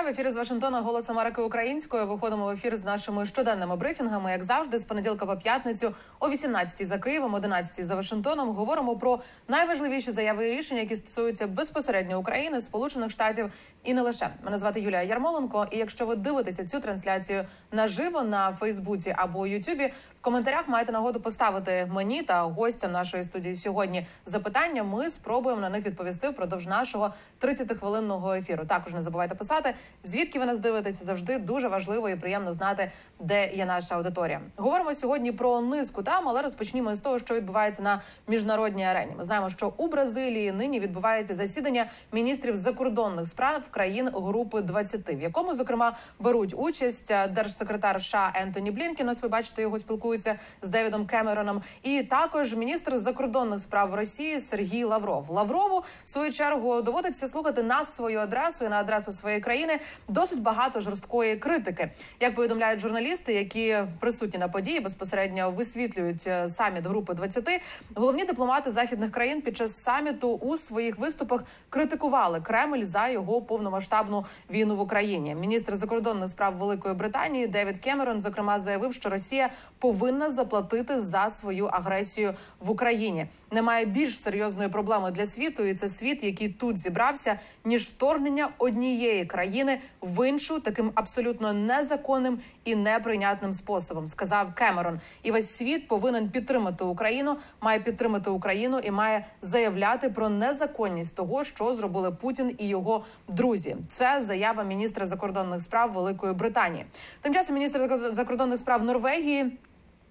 вітаю в ефірі з Вашингтона Голос Америки Українською. Виходимо в ефір з нашими щоденними брифінгами, як завжди, з понеділка по п'ятницю о 18-й за Києвом, 11-й за Вашингтоном. Говоримо про найважливіші заяви і рішення, які стосуються безпосередньо України, Сполучених Штатів і не лише. Мене звати Юлія Ярмоленко. І якщо ви дивитеся цю трансляцію наживо на Фейсбуці або Ютубі, в коментарях маєте нагоду поставити мені та гостям нашої студії сьогодні запитання. Ми спробуємо на них відповісти впродовж нашого 30-хвилинного ефіру. Також не забувайте писати, звідки ви нас дивитеся. Завжди дуже важливо і приємно знати, де є наша аудиторія. Говоримо сьогодні про низку там, але розпочнімо з того, що відбувається на міжнародній арені. Ми знаємо, що у Бразилії нині відбувається засідання міністрів закордонних справ країн групи 20, в якому зокрема беруть участь е, держсекретар США Ентоні Блінкен. Ось ви бачите, його спілкується з Девідом Кемероном, і також міністр закордонних справ Росії Сергій Лавров. Лаврову в свою чергу доводиться слухати на свою адресу і на адресу своєї країни досить багато жорсткої критики. Як повідомляють журналісти, які присутні на події, безпосередньо висвітлюють е, саміт групи 20, Головні дипломати західних країн під час саміту у своїх виступах критикували Кремль за його повномасштабну війну в Україні. Міністр закордонних справ Великої Британії Девід Кемерон зокрема заявив, що Росія повинна заплатити за свою агресію в Україні. Немає більш серйозної проблеми для світу, і це світ, який тут зібрався, ніж вторгнення однієї країни в іншу таким абсолютно незаконним і неприйнятним способом, сказав Кемерон. І весь світ повинен підтримати Україну, має підтримати Україну і має заявляти про незаконність того, що зробили Путін і його друзі. Це заява міністра закордонних справ Великої Британії. Тим часом міністр закордонних справ Норвегії.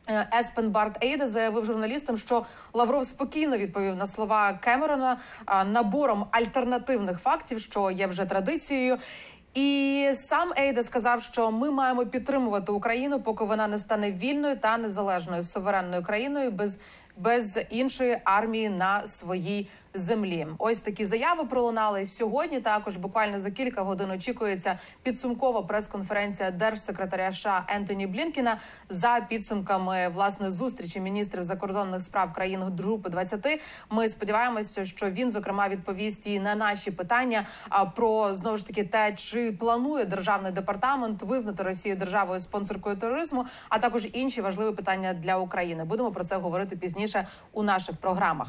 Е, Еспен Барт Ейде заявив журналістам, що Лавров спокійно відповів на слова Кемерона набором альтернативних фактів, що є вже традицією. І сам Ейде сказав, що ми маємо підтримувати Україну, поки вона не стане вільною та незалежною суверенною країною без, без іншої армії на своїй землі. Ось такі заяви пролунали сьогодні. Також буквально за кілька годин очікується підсумкова прес-конференція держсекретаря США Ентоні Блінкіна за підсумками власне зустрічі міністрів закордонних справ країн групи 20. Ми сподіваємося, що він зокрема відповість і на наші питання про знову ж таки те, чи планує державний департамент визнати Росію державою спонсоркою тероризму, а також інші важливі питання для України. Будемо про це говорити пізніше у наших програмах.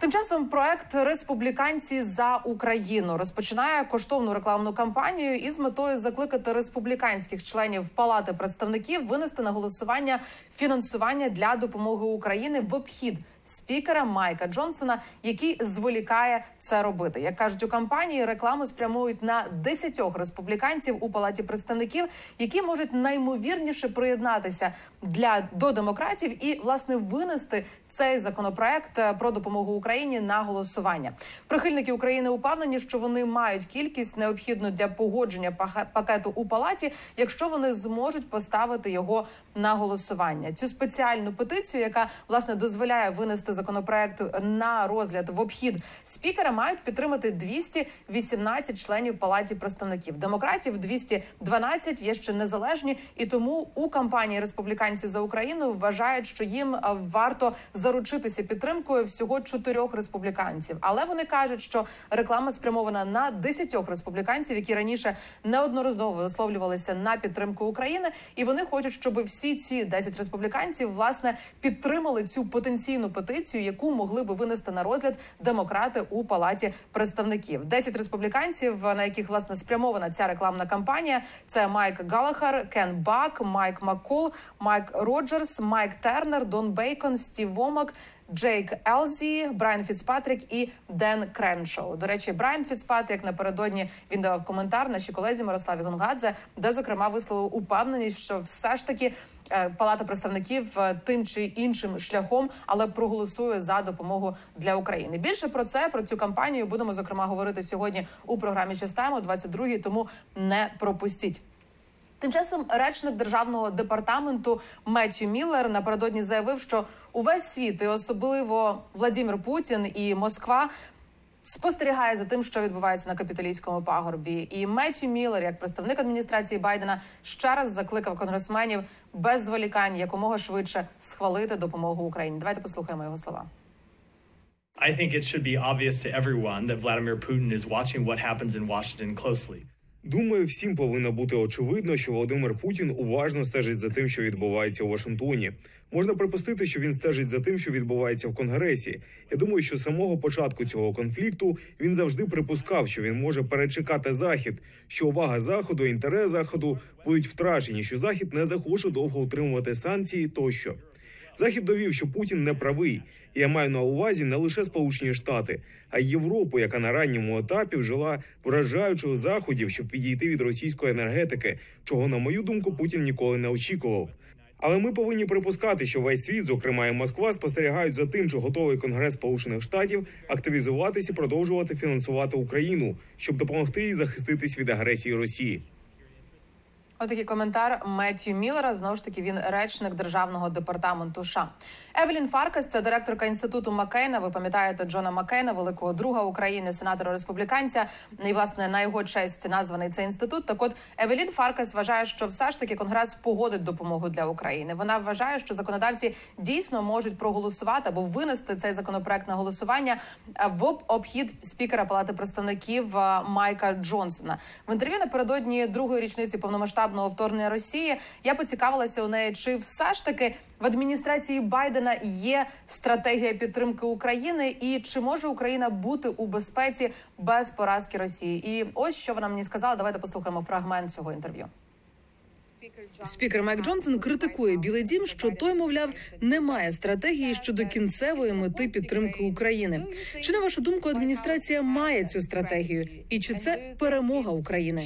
Тим часом проект республіканці за Україну розпочинає коштовну рекламну кампанію із метою закликати республіканських членів Палати представників винести на голосування фінансування для допомоги Україні в обхід спікера Майка Джонсона, який зволікає це робити. Як кажуть у кампанії, рекламу спрямують на десятьох республіканців у палаті представників, які можуть наймовірніше приєднатися для до демократів і власне винести цей законопроект е, про допомогу Україні на голосування. Прихильники України упевнені, що вони мають кількість необхідну для погодження пакету у палаті, якщо вони зможуть поставити його на голосування. Цю спеціальну петицію, яка власне дозволяє винести законопроект на розгляд в обхід спікера, мають підтримати 218 членів палаті представників демократів. 212 є ще незалежні, і тому у кампанії республіканці за Україну вважають, що їм варто заручитися підтримкою всього чотирьох республіканців. Але вони кажуть, що реклама спрямована на десятьох республіканців, які раніше неодноразово висловлювалися на підтримку України, і вони хочуть, щоб всі ці 10 республіканців власне підтримали цю потенційну петицію, яку могли би винести на розгляд демократи у палаті представників. 10 республіканців, на яких власне спрямована ця рекламна кампанія. Це Майк Галлагер, Кен Бак, Майк Маккул, Майк Роджерс, Майк Тернер, Дон Бейкон, Стів Вомак. Джейк Елзі, Брайан Фіцпатрік і Ден Креншоу. До речі, Брайан Фіцпатрік напередодні він давав коментар нашій колезі Мирославі Гонгадзе, де зокрема висловив упевненість, що все ж таки палата представників е, тим чи іншим шляхом, але проголосує за допомогу для України. Більше про це про цю кампанію будемо зокрема говорити сьогодні у програмі «Частаємо» 22-й, Тому не пропустіть. Тим часом речник державного департаменту Меттю Міллер напередодні заявив, що увесь світ, і особливо Владимир Путін і Москва. Спостерігає за тим, що відбувається на капіталійському пагорбі, і Меттью Міллер, як представник адміністрації Байдена, ще раз закликав конгресменів без зволікань якомога швидше схвалити допомогу Україні. Давайте послухаємо його слова. I think it should be obvious to everyone that Vladimir Putin is watching what happens in Washington closely. Думаю, всім повинно бути очевидно, що Володимир Путін уважно стежить за тим, що відбувається у Вашингтоні. Можна припустити, що він стежить за тим, що відбувається в Конгресі. Я думаю, що з самого початку цього конфлікту він завжди припускав, що він може перечекати захід, що увага заходу, інтерес заходу будуть втрачені, що захід не захоче довго утримувати санкції тощо. Захід довів, що Путін не правий. І Я маю на увазі не лише Сполучені Штати, а й Європу, яка на ранньому етапі вжила вражаючих заходів, щоб відійти від російської енергетики, чого, на мою думку, Путін ніколи не очікував. Але ми повинні припускати, що весь світ, зокрема і Москва, спостерігають за тим, чи готовий Конгрес Сполучених Штатів активізуватися продовжувати фінансувати Україну, щоб допомогти їй захиститись від агресії Росії. Отакий коментар Меттью Міллера. Знову ж таки, він речник державного департаменту. США. Евелін Фаркас, це директорка інституту Маккейна. Ви пам'ятаєте Джона Маккейна, великого друга України, сенатора республіканця. І власне на його честь названий цей інститут. Так, от Евелін Фаркас вважає, що все ж таки конгрес погодить допомогу для України. Вона вважає, що законодавці дійсно можуть проголосувати або винести цей законопроект на голосування е, в обхід спікера Палати представників е, Майка Джонсона. В інтерв'ю напередодні другої річниці повномасштабного вторгнення Росії я поцікавилася у неї, чи все ж таки в адміністрації Байдена є стратегія підтримки України, і чи може Україна бути у безпеці без поразки Росії? І ось що вона мені сказала. Давайте послухаємо фрагмент цього інтерв'ю. Спікер Майк Джонсон критикує Білий Дім, що той, мовляв, не має стратегії щодо кінцевої мети підтримки України. Чи на вашу думку адміністрація має цю стратегію, і чи це перемога України?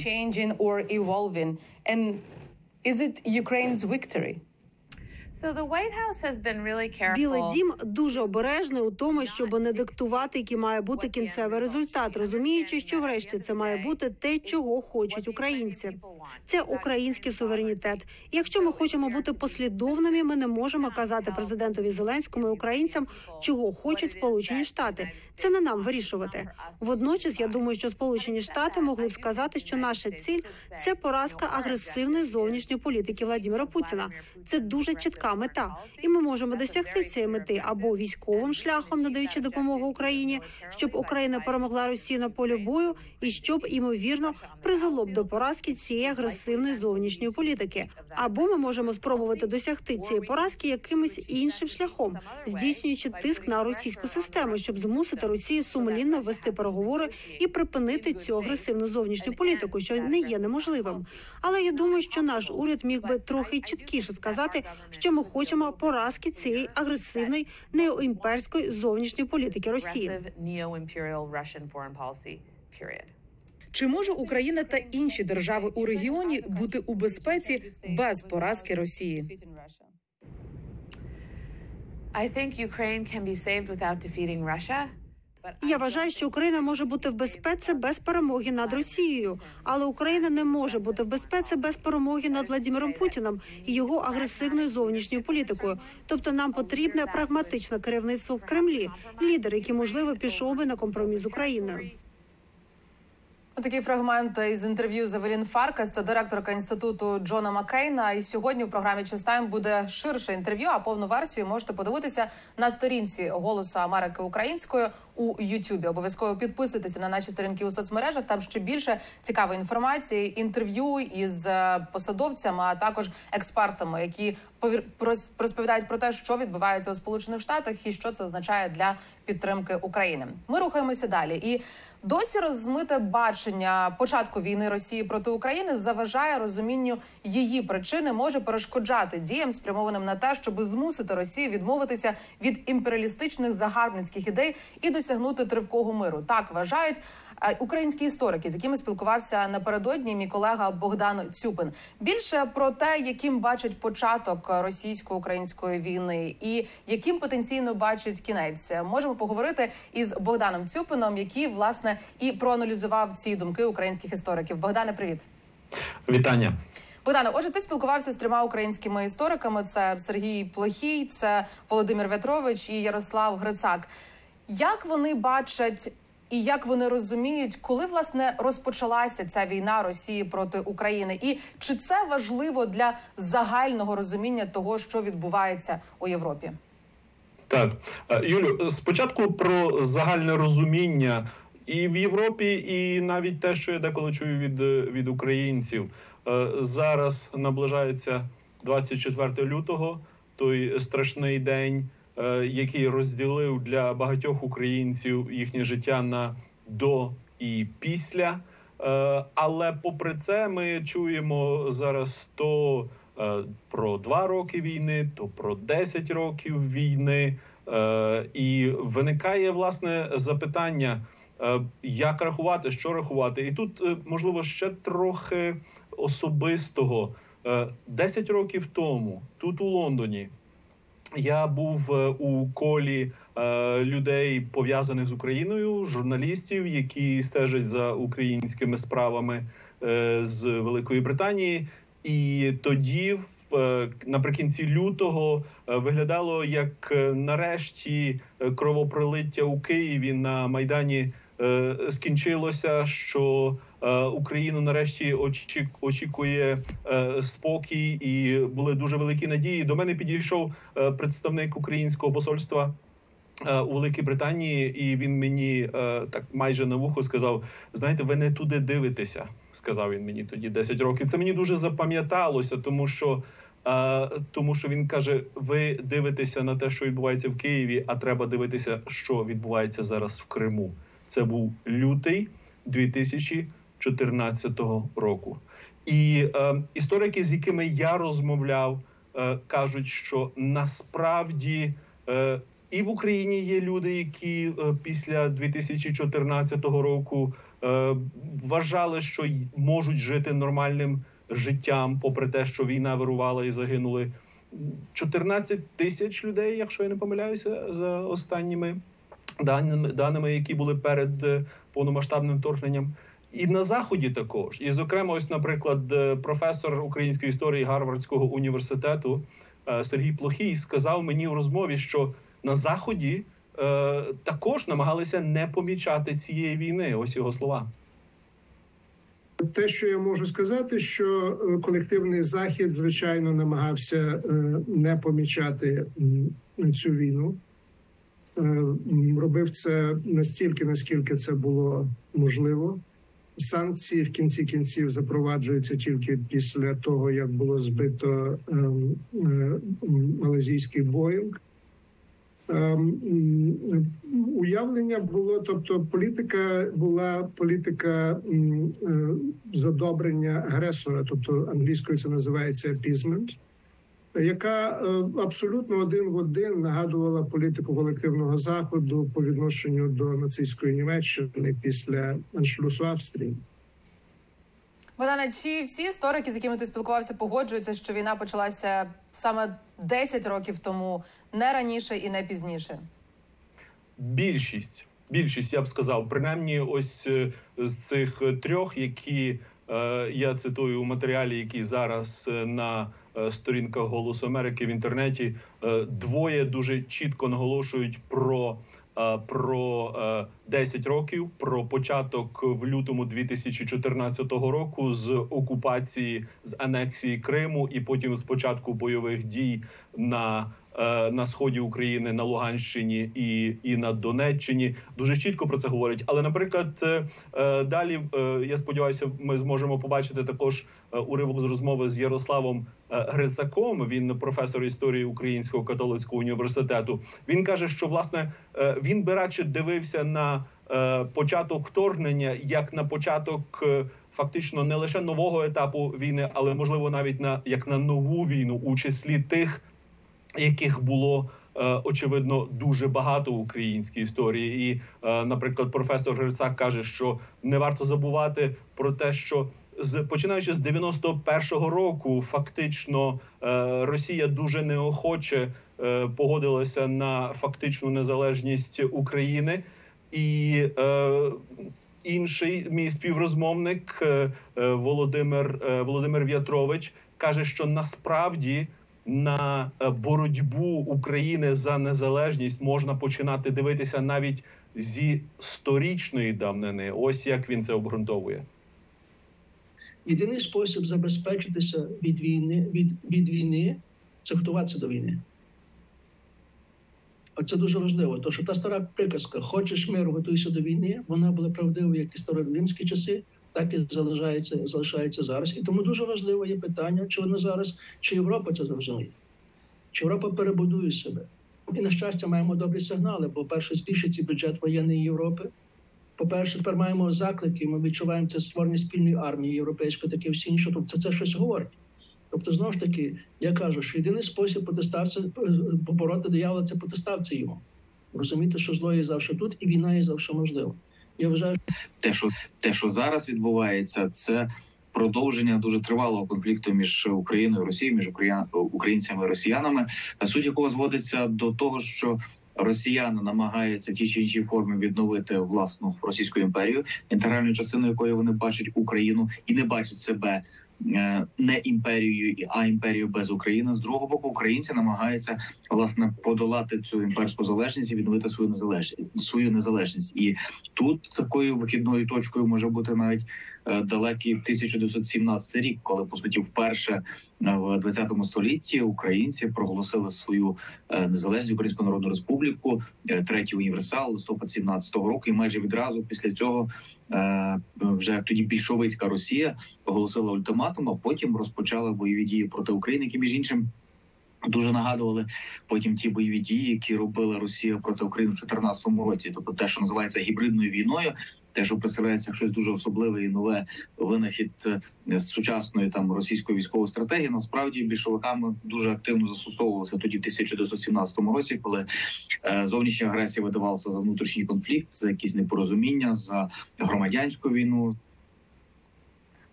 Білий дім дуже обережний у тому, щоб не диктувати, який має бути кінцевий результат, розуміючи, що врешті це має бути те, чого хочуть українці. Це український суверенітет. Якщо ми хочемо бути послідовними, ми не можемо казати президентові Зеленському і українцям, чого хочуть Сполучені Штати. Це не нам вирішувати. Водночас, я думаю, що Сполучені Штати могли б сказати, що наша ціль це поразка агресивної зовнішньої політики Владимира Путіна. Це дуже чітка мета, і ми можемо досягти цієї мети або військовим шляхом, надаючи допомогу Україні, щоб Україна перемогла Росію на полі бою, і щоб ймовірно призвело б до поразки цієї агресивної зовнішньої політики. Або ми можемо спробувати досягти цієї поразки якимось іншим шляхом, здійснюючи тиск на російську систему, щоб змусити Росію сумлінно вести переговори і припинити цю агресивну зовнішню політику, що не є неможливим. Але я думаю, що наш уряд міг би трохи чіткіше сказати, що ми хочемо поразки цієї агресивної неоімперської зовнішньої політики Росії. Чи може Україна та інші держави у регіоні бути у безпеці без поразки Росії? I think Ukraine can be saved without defeating Russia. Я вважаю, що Україна може бути в безпеці без перемоги над Росією, але Україна не може бути в безпеці без перемоги над Владимиром Путіним і його агресивною зовнішньою політикою. Тобто нам потрібне прагматичне керівництво в Кремлі, лідер, який можливо пішов би на компроміс з Україною. Отакий фрагмент із інтерв'ю з Евелін Фаркас, це директорка інституту Джона Маккейна. І сьогодні в програмі «Частайм» буде ширше інтерв'ю. А повну версію можете подивитися на сторінці Голосу Америки українською у Ютубі. Обов'язково підписуйтеся на наші сторінки у соцмережах. Там ще більше цікавої інформації, інтерв'ю із посадовцями, а також експертами, які розповідають про те, що відбувається у Сполучених Штатах і що це означає для підтримки України. Ми рухаємося далі і. Досі розмите бачення початку війни Росії проти України заважає розумінню її причини, може перешкоджати діям, спрямованим на те, щоб змусити Росію відмовитися від імперіалістичних загарбницьких ідей і досягнути тривкого миру. Так вважають е, українські історики, з якими спілкувався напередодні мій колега Богдан Цюпин. Більше про те, яким бачить початок російсько-української війни і яким потенційно бачить кінець, можемо поговорити із Богданом Цюпином, який власне і проаналізував ці думки українських істориків. Богдане, привіт. Вітання. Богдане, отже, ти спілкувався з трьома українськими істориками: це Сергій Плохій, це Володимир Вятрович і Ярослав Грицак. Як вони бачать і як вони розуміють, коли власне розпочалася ця війна Росії проти України, і чи це важливо для загального розуміння того, що відбувається у Європі? Так, Е, Юлю, спочатку про загальне розуміння, і в Європі, і навіть те, що я деколи чую від, е, від українців. Е, Зараз наближається 24 лютого, той страшний день, який розділив для багатьох українців їхнє життя на до і після. Е, Але попри це, ми чуємо зараз то е, про два роки війни, то про 10 років війни. Е, І виникає власне запитання, е, як рахувати, що рахувати. І тут е, можливо ще трохи особистого. Е, 10 років тому, тут у Лондоні, я був е, у колі е, людей пов'язаних з Україною, журналістів, які стежать за українськими справами е, з Великої Британії. І тоді, е, наприкінці лютого, е, виглядало як е, нарешті е, кровопролиття у Києві на майдані е, скінчилося, що Україну нарешті очі- очікує е, спокій, і були дуже великі надії. До мене підійшов е, представник українського посольства. е, У Великій Британії, і він мені е, так майже на вухо сказав: знаєте, ви не туди дивитеся, сказав він мені тоді 10 років. Це мені дуже запам'яталося, тому що, е, тому що він каже: ви дивитеся на те, що відбувається в Києві, а треба дивитися, що відбувається зараз в Криму. Це був лютий 2014 року. І е, історики, з якими я розмовляв, е, кажуть, що насправді е, і в Україні є люди, які е, після 2014 року е, вважали, що можуть жити нормальним життям, попри те, що війна вирувала і загинули 14 тисяч людей, якщо я не помиляюся, за останніми даними, даними, які були перед е, повномасштабним вторгненням. І на заході також, і зокрема, ось, наприклад, е, професор української історії Гарвардського університету е, Сергій Плохій сказав мені в розмові, що на заході е, також намагалися не помічати цієї війни. Ось його слова. Те, що я можу сказати, що е, колективний захід, звичайно, намагався не помічати цю війну. Робив це настільки, наскільки це було можливо. Санкції в кінці кінців запроваджуються тільки після того, як було збито ем, е, малазійський Боїнг. Ем, Уявлення було, тобто політика була політика е, задобрення агресора, тобто англійською це називається appeasement, яка е, абсолютно один в один нагадувала політику колективного заходу по відношенню до нацистської Німеччини після аншлюсу Австрії. Богдане, чи всі історики, з якими ти спілкувався, погоджуються, що війна почалася саме 10 років тому, не раніше і не пізніше? Більшість, більшість, я б сказав, принаймні, ось е, з цих трьох, які е, я цитую у матеріалі, який зараз е, на е, сторінках Голосу Америки в інтернеті, е, двоє дуже чітко наголошують про. е, Про е, 10 років, про початок в лютому 2014 року з окупації з анексії Криму, і потім з початку бойових дій на на сході України, на Луганщині і, і на Донеччині. Дуже чітко про це говорять. Але, наприклад, е, е, далі е, я сподіваюся, ми зможемо побачити також е, уривок з розмови з Ярославом е, Грицаком. Він професор історії Українського католицького університету. Він каже, що власне е, він би радше дивився на е, початок вторгнення як на початок. е, Фактично не лише нового етапу війни, але можливо навіть на як на нову війну, у числі тих, яких було е, очевидно дуже багато в українській історії. І, е, наприклад, професор Грицак каже, що не варто забувати про те, що з починаючи з 91-го року, фактично е, Росія дуже неохоче погодилася на фактичну незалежність України і. Інший мій співрозмовник Володимир Володимир В'ятрович каже, що насправді на е, боротьбу України за незалежність можна починати дивитися навіть зі сторічної давнини. Ось як він це обґрунтовує. Єдиний спосіб забезпечитися від війни від, від війни це готуватися до війни. Оце дуже важливо. Тому що та стара приказка Хочеш миру, готуйся до війни. Вона була правдивою як ті староримські часи, так і залишається, залишається зараз. І тому дуже важливо є питання, чи вона зараз, чи Європа це зрозуміє, чи Європа перебудує себе. І на щастя, маємо добрі сигнали. Бо перше збільшиться бюджет воєнної Європи. По-перше, тепер маємо заклики. Ми відчуваємо це створення спільної армії європейської, таке всі інше. Тобто це, щось говорить. Тобто, знову ж таки, я кажу, що єдиний спосіб протиставця побороти диявола це протиставця йому. Розуміти, що зло є завжди тут, і війна є завжди можлива. Я вважаю, те, що те, що зараз відбувається, це продовження дуже тривалого конфлікту між Україною і Росією, між українцями і росіянами, суть якого зводиться до того, що росіяни намагаються в тій чи іншій формі відновити власну російську імперію, інтегральною частиною якої вони бачать Україну і не бачать себе. Е, Не імперією, а імперією без України з другого боку, українці намагаються власне подолати цю імперську залежність і відновити свою незалежність свою незалежність. І тут такою вихідною точкою може бути навіть далекий 1917 рік, коли по суті вперше е, в 20 столітті українці проголосили свою е, незалежність Українську Народну Республіку, е, третій універсал листопад 17-го року. І майже відразу після цього е, вже тоді більшовицька Росія оголосила ультиматум, а потім розпочала бойові дії проти України, які між іншим. Дуже нагадували потім ті бойові дії, які робила Росія проти України в 2014 році, тобто те, що називається гібридною війною, те, що представляється щось дуже особливе і нове винахід е, з сучасної там російської військової стратегії, насправді більшовиками дуже активно застосовувалося тоді в 1917 році, коли е, зовнішня агресія видавалася за внутрішній конфлікт, за якісь непорозуміння, за громадянську війну,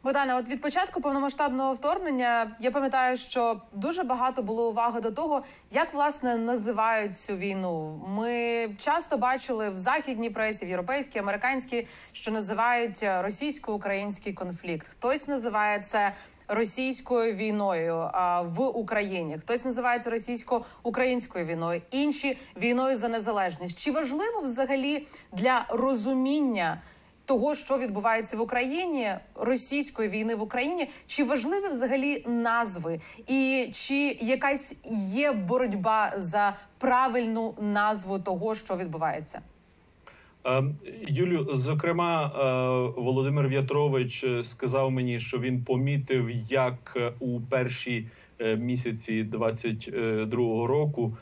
Богдане, от від початку повномасштабного вторгнення я пам'ятаю, що дуже багато було уваги до того, як власне називають цю війну. Ми часто бачили в західній пресі, в європейській, американській, що називають російсько-український конфлікт. Хтось називає це російською війною а, в Україні, хтось називає це російсько-українською війною, інші війною за незалежність. Чи важливо взагалі для розуміння? Того, що відбувається в Україні, російської війни в Україні, чи важливі взагалі назви, і чи якась є боротьба за правильну назву того, що відбувається? Е, Юлю, зокрема, е, Володимир В'ятрович сказав мені, що він помітив, як е, у перші е, місяці 22-го року,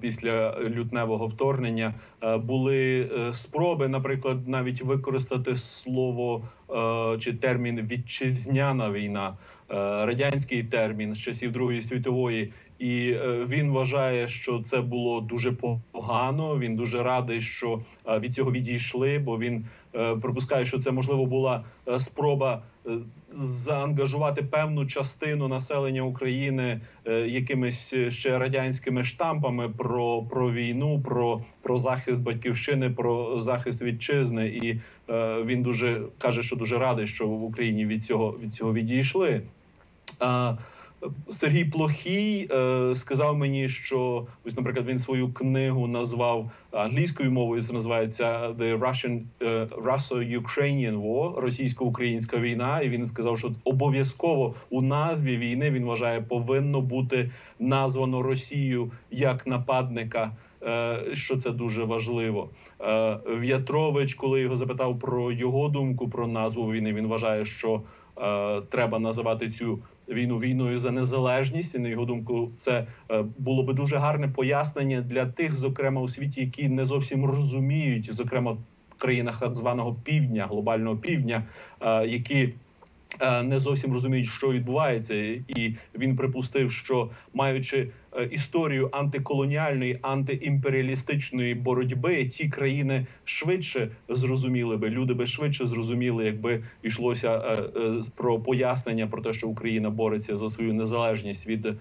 після лютневого вторгнення, е, були е, спроби, наприклад, навіть використати слово е, чи термін вітчизняна війна, е, радянський термін з часів Другої світової. І е, він вважає, що це було дуже погано. Він дуже радий, що е, від цього відійшли, бо він е, припускає, що це можливо була е, спроба е, заангажувати певну частину населення України е, якимись ще радянськими штампами про, про війну, про, про захист батьківщини, про захист вітчизни. І е, він дуже каже, що дуже радий, що в Україні від цього від цього відійшли. Сергій Плохій е, сказав мені, що ось, наприклад, він свою книгу назвав англійською мовою. Це називається The Russian е, Russo-Ukrainian War, російсько-українська війна. І він сказав, що обов'язково у назві війни він вважає повинно бути названо Росію як нападника. е, Що це дуже важливо. Е, В'ятрович, коли його запитав про його думку про назву війни, він вважає, що е, треба називати цю війну війною за незалежність. І на його думку, це е, було би дуже гарне пояснення для тих, зокрема у світі, які не зовсім розуміють, зокрема в країнах так званого півдня, глобального півдня, е, які не зовсім розуміють, що відбувається, і він припустив, що маючи е, історію антиколоніальної, антиімперіалістичної боротьби, ті країни швидше зрозуміли би, люди би швидше зрозуміли, якби йшлося е, е, про пояснення про те, що Україна бореться за свою незалежність від е,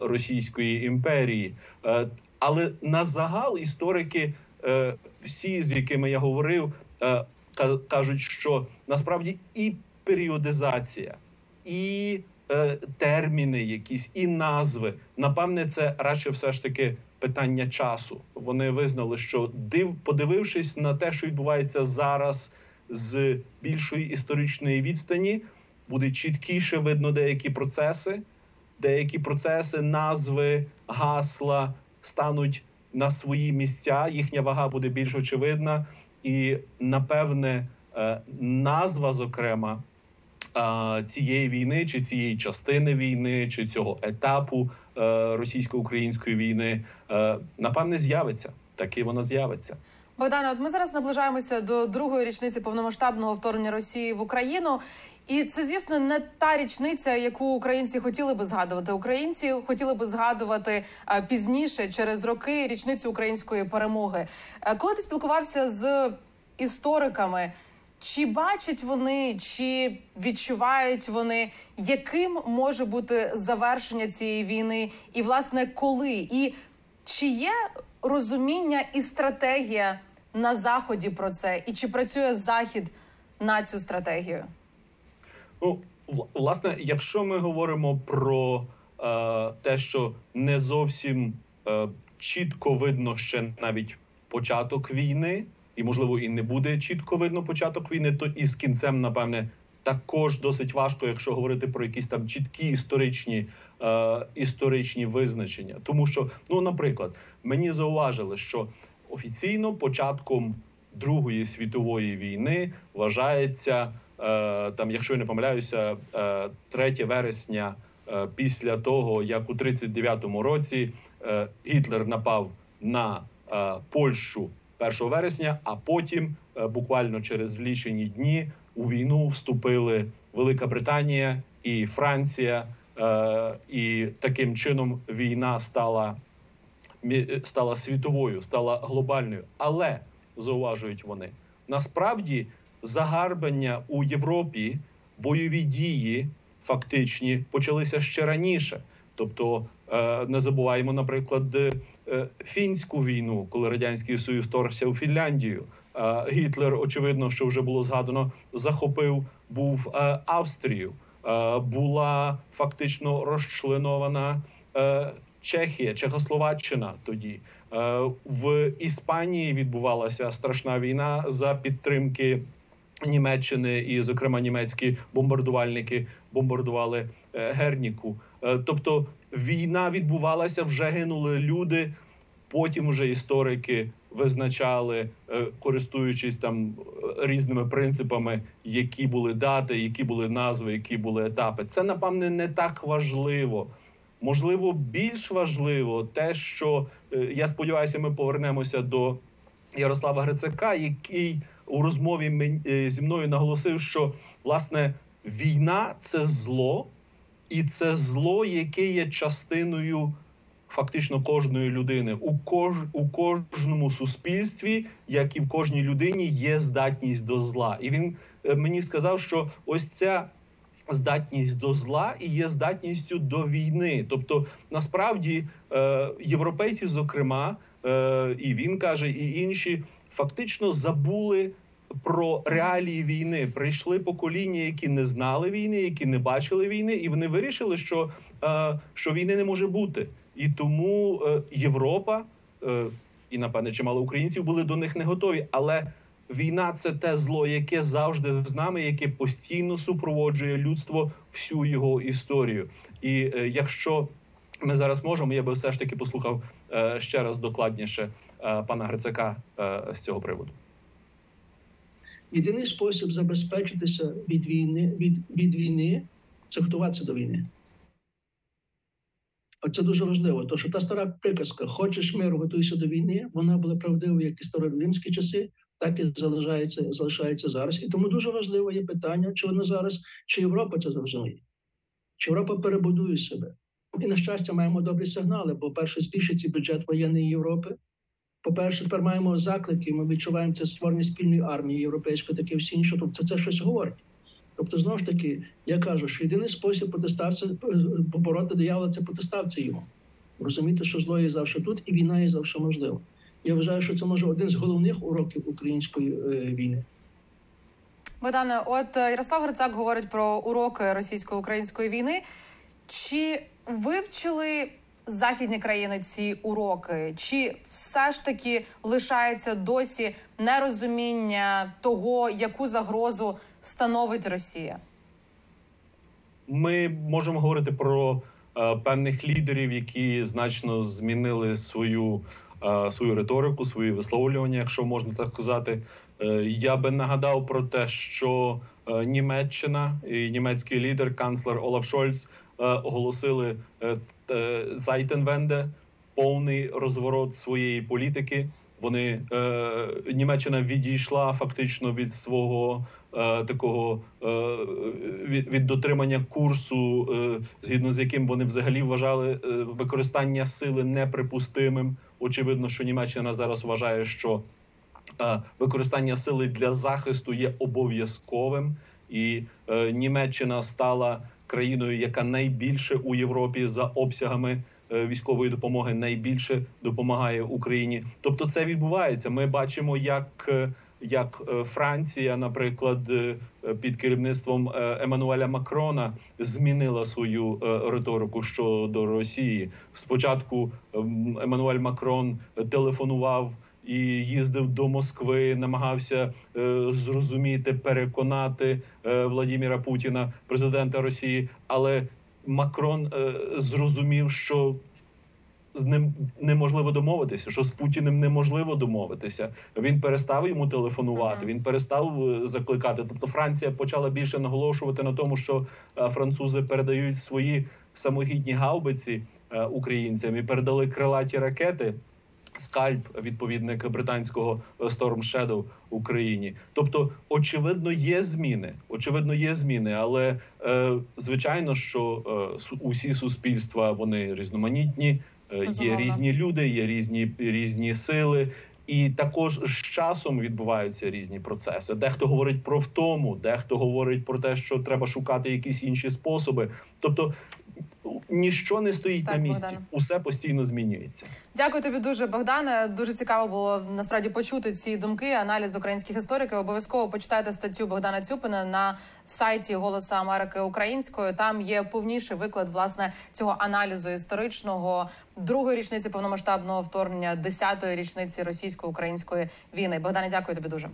Російської імперії. Е, Але на загал історики, е, всі з якими я говорив, е, кажуть, що насправді і періодизація, і е, терміни, якісь, і назви. Напевне, це радше все ж таки питання часу. Вони визнали, що див, подивившись на те, що відбувається зараз з більшої історичної відстані, буде чіткіше видно деякі процеси, деякі процеси, назви, гасла стануть на свої місця. Їхня вага буде більш очевидна, і напевне е, назва, зокрема, цієї війни, чи цієї частини війни, чи цього етапу е, російсько-української війни, е, напевне, з'явиться. Таки вона з'явиться. Богдане, от ми зараз наближаємося до другої річниці повномасштабного вторгнення Росії в Україну. І це, звісно, не та річниця, яку українці хотіли би згадувати. Українці хотіли би згадувати пізніше, через роки, річницю української перемоги. Е, Коли ти спілкувався з істориками, чи бачать вони, чи відчувають вони, яким може бути завершення цієї війни, і власне коли? І чи є розуміння і стратегія на заході про це, і чи працює захід на цю стратегію? Ну, власне, якщо ми говоримо про е, те, що не зовсім е, чітко видно ще навіть початок війни, і можливо і не буде чітко видно початок війни, то і з кінцем, напевне, також досить важко, якщо говорити про якісь там чіткі історичні, е, історичні визначення. Тому що, ну, наприклад, мені зауважили, що офіційно початком Другої світової війни вважається е, там, якщо я не помиляюся, е, 3 вересня е, після того, як у 39-му році е, Гітлер напав на е, Польщу 1 вересня, а потім, е, буквально через лічені дні, у війну вступили Велика Британія і Франція, е, і таким чином війна стала стала світовою, стала глобальною. Але зауважують вони, насправді загарбання у Європі, бойові дії фактичні почалися ще раніше. Тобто е, не забуваємо, наприклад, е, фінську війну, коли радянський союз вторгся у Фінляндію. Е, Гітлер, очевидно, що вже було згадано, захопив був е, Австрію. Е, Була фактично розчленована е, Чехія, Чехословаччина тоді. Е, В Іспанії відбувалася страшна війна за підтримки Німеччини, і, зокрема, німецькі бомбардувальники бомбардували е, Герніку. Е, Тобто війна відбувалася, вже гинули люди. Потім вже історики визначали, е, користуючись там е, різними принципами, які були дати, які були назви, які були етапи. Це напевне не так важливо. Можливо, більш важливо те, що я сподіваюся, ми повернемося до Ярослава Грицака, який у розмові зі мною наголосив, що власне війна це зло, і це зло, яке є частиною фактично кожної людини. У кож у кожному суспільстві, як і в кожній людині, є здатність до зла. І він е, мені сказав, що ось ця здатність до зла і є здатністю до війни. Тобто, насправді, е, європейці, зокрема, е, і він каже, і інші фактично забули. Про реалії війни прийшли покоління, які не знали війни, які не бачили війни, і вони вирішили, що, е, що війни не може бути. І тому е, Європа е, і напевне чимало українців були до них не готові. Але війна це те зло, яке завжди з нами, яке постійно супроводжує людство всю його історію. І е, якщо ми зараз можемо, я би все ж таки послухав е, ще раз докладніше е, пана Грицака е, з цього приводу. Єдиний спосіб забезпечитися від війни від, від війни це готуватися до війни. Оце дуже важливо, тому що та стара приказка Хочеш миру, готуйся до війни, вона була правдивою як і староримські часи, так і залишається, залишається зараз. І тому дуже важливо є питання, чи вона зараз, чи Європа це зрозуміє, чи Європа перебудує себе. І на щастя, маємо добрі сигнали, бо перше збільшиться бюджет воєнної Європи. По-перше, тепер маємо заклики. Ми відчуваємо це створення спільної армії європейської, таке всі інше. Тобто це щось говорить. Тобто, знову ж таки, я кажу, що єдиний спосіб протиставця побороти диявола це протиставця йому. Розуміти, що зло є завжди тут, і війна є завжди можлива. Я вважаю, що це може один з головних уроків української е, війни. Богдане, от е, Ярослав Грицак говорить про уроки російсько-української війни. Чи вивчили західні країни ці уроки? Чи все ж таки лишається досі нерозуміння того, яку загрозу становить Росія? Ми можемо говорити про е, певних лідерів, які значно змінили свою е, свою риторику, свої висловлювання, якщо можна так сказати. Е, Я би нагадав про те, що е, Німеччина і німецький лідер, канцлер Олаф Шольц, оголосили е, е, Зайтенвенде, повний розворот своєї політики. Вони е, Німеччина відійшла фактично від свого е, такого е, від, від дотримання курсу, е, згідно з яким вони взагалі вважали е, використання сили неприпустимим. Очевидно, що Німеччина зараз вважає, що е, використання сили для захисту є обов'язковим, і е, Німеччина стала країною, яка найбільше у Європі за обсягами е, військової допомоги найбільше допомагає Україні. Тобто, це відбувається. Ми бачимо, як е, як е, Франція, наприклад, під керівництвом Еммануеля Макрона змінила свою риторику щодо Росії. Спочатку ем, Еммануель Макрон телефонував і їздив до Москви, намагався е, зрозуміти, переконати е, Владіміра Путіна, президента Росії. Але Макрон е, зрозумів, що з ним неможливо домовитися, що з Путіним неможливо домовитися. Він перестав йому телефонувати, він перестав е, закликати. Тобто Франція почала більше наголошувати на тому, що е, французи передають свої самохідні гаубиці е, українцям і передали крилаті ракети. Скальп, відповідник британського е, Storm Shadow Україні. Тобто, очевидно, є зміни. Очевидно, є зміни, але е, звичайно, що е, усі суспільства вони різноманітні. е, Є різні люди, є різні різні сили, і також з часом відбуваються різні процеси. Дехто говорить про втому, дехто говорить про те, що треба шукати якісь інші способи. Тобто ніщо не стоїть Так, на місці, Богдане. усе постійно змінюється. Дякую тобі дуже, Богдане. Дуже цікаво було насправді почути ці думки, аналіз українських істориків. Обов'язково почитайте статтю Богдана Цюпина на сайті Голосу Америки Українською. Там є повніший виклад власне цього аналізу історичного другої річниці повномасштабного вторгнення, десятої річниці російсько-української війни. Богдане, дякую тобі дуже.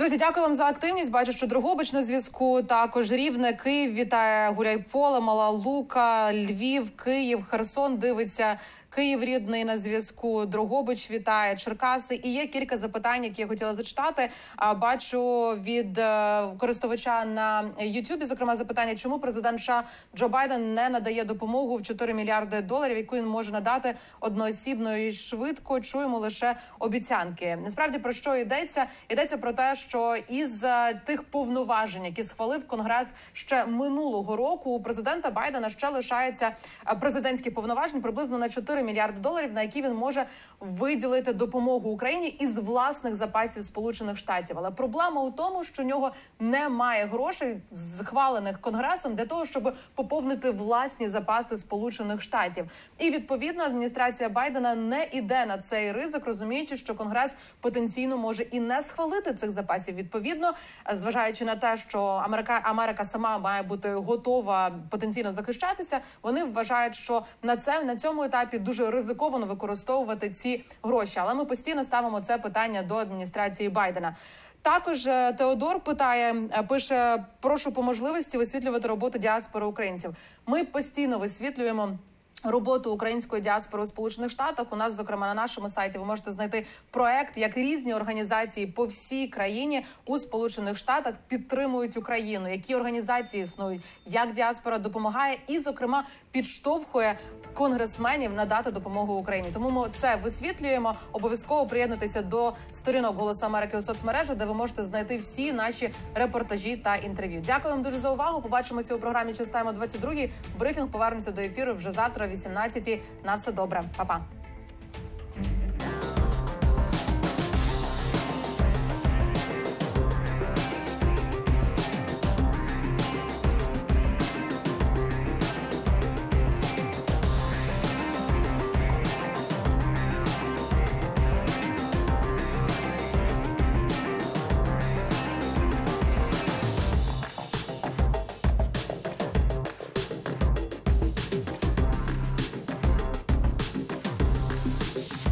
Друзі, дякую вам за активність. Бачу, що Дрогобич на зв'язку. Також Рівне, Київ вітає Гуляйполе, Мала Лука, Львів, Київ, Херсон дивиться. Київ рідний на зв'язку. Дрогобич вітає Черкаси. І є кілька запитань, які я хотіла зачитати. А бачу від е, користувача на Ютубі. Зокрема, запитання, чому президент США Джо Байден не надає допомогу в 4 мільярди доларів, яку він може надати одноосібно і швидко. Чуємо лише обіцянки. Насправді про що йдеться? Йдеться про те, що із е, тих повноважень, які схвалив Конгрес ще минулого року, у президента Байдена ще лишається е, президентські повноважень приблизно на 4 мільярди доларів, на які він може виділити допомогу Україні із власних запасів Сполучених Штатів. Але проблема у тому, що у нього немає грошей, схвалених конгресом для того, щоб поповнити власні запаси Сполучених Штатів. І відповідно адміністрація Байдена не іде на цей ризик, розуміючи, що конгрес потенційно може і не схвалити цих запасів. Відповідно, зважаючи на те, що Америка Америка сама має бути готова потенційно захищатися, вони вважають, що на це на цьому етапі дуже ризиковано використовувати ці гроші. Але ми постійно ставимо це питання до адміністрації Байдена. Також е, Теодор питає, е, пише: прошу по можливості висвітлювати роботу діаспори українців. Ми постійно висвітлюємо. Роботу української діаспори у Сполучених Штатах у нас, зокрема, на нашому сайті, ви можете знайти проект, як різні організації по всій країні у Сполучених Штатах підтримують Україну, які організації існують, як діаспора допомагає, і, зокрема, підштовхує конгресменів надати допомогу Україні. Тому ми це висвітлюємо. Обов'язково приєднуйтеся до сторінок Голосу Америки у соцмережах, де ви можете знайти всі наші репортажі та інтерв'ю. Дякую вам дуже за увагу. Побачимося у програмі «Частаємо 22». Брифінг повернеться до ефіру вже завтра, о 18 На все добре, Па-па.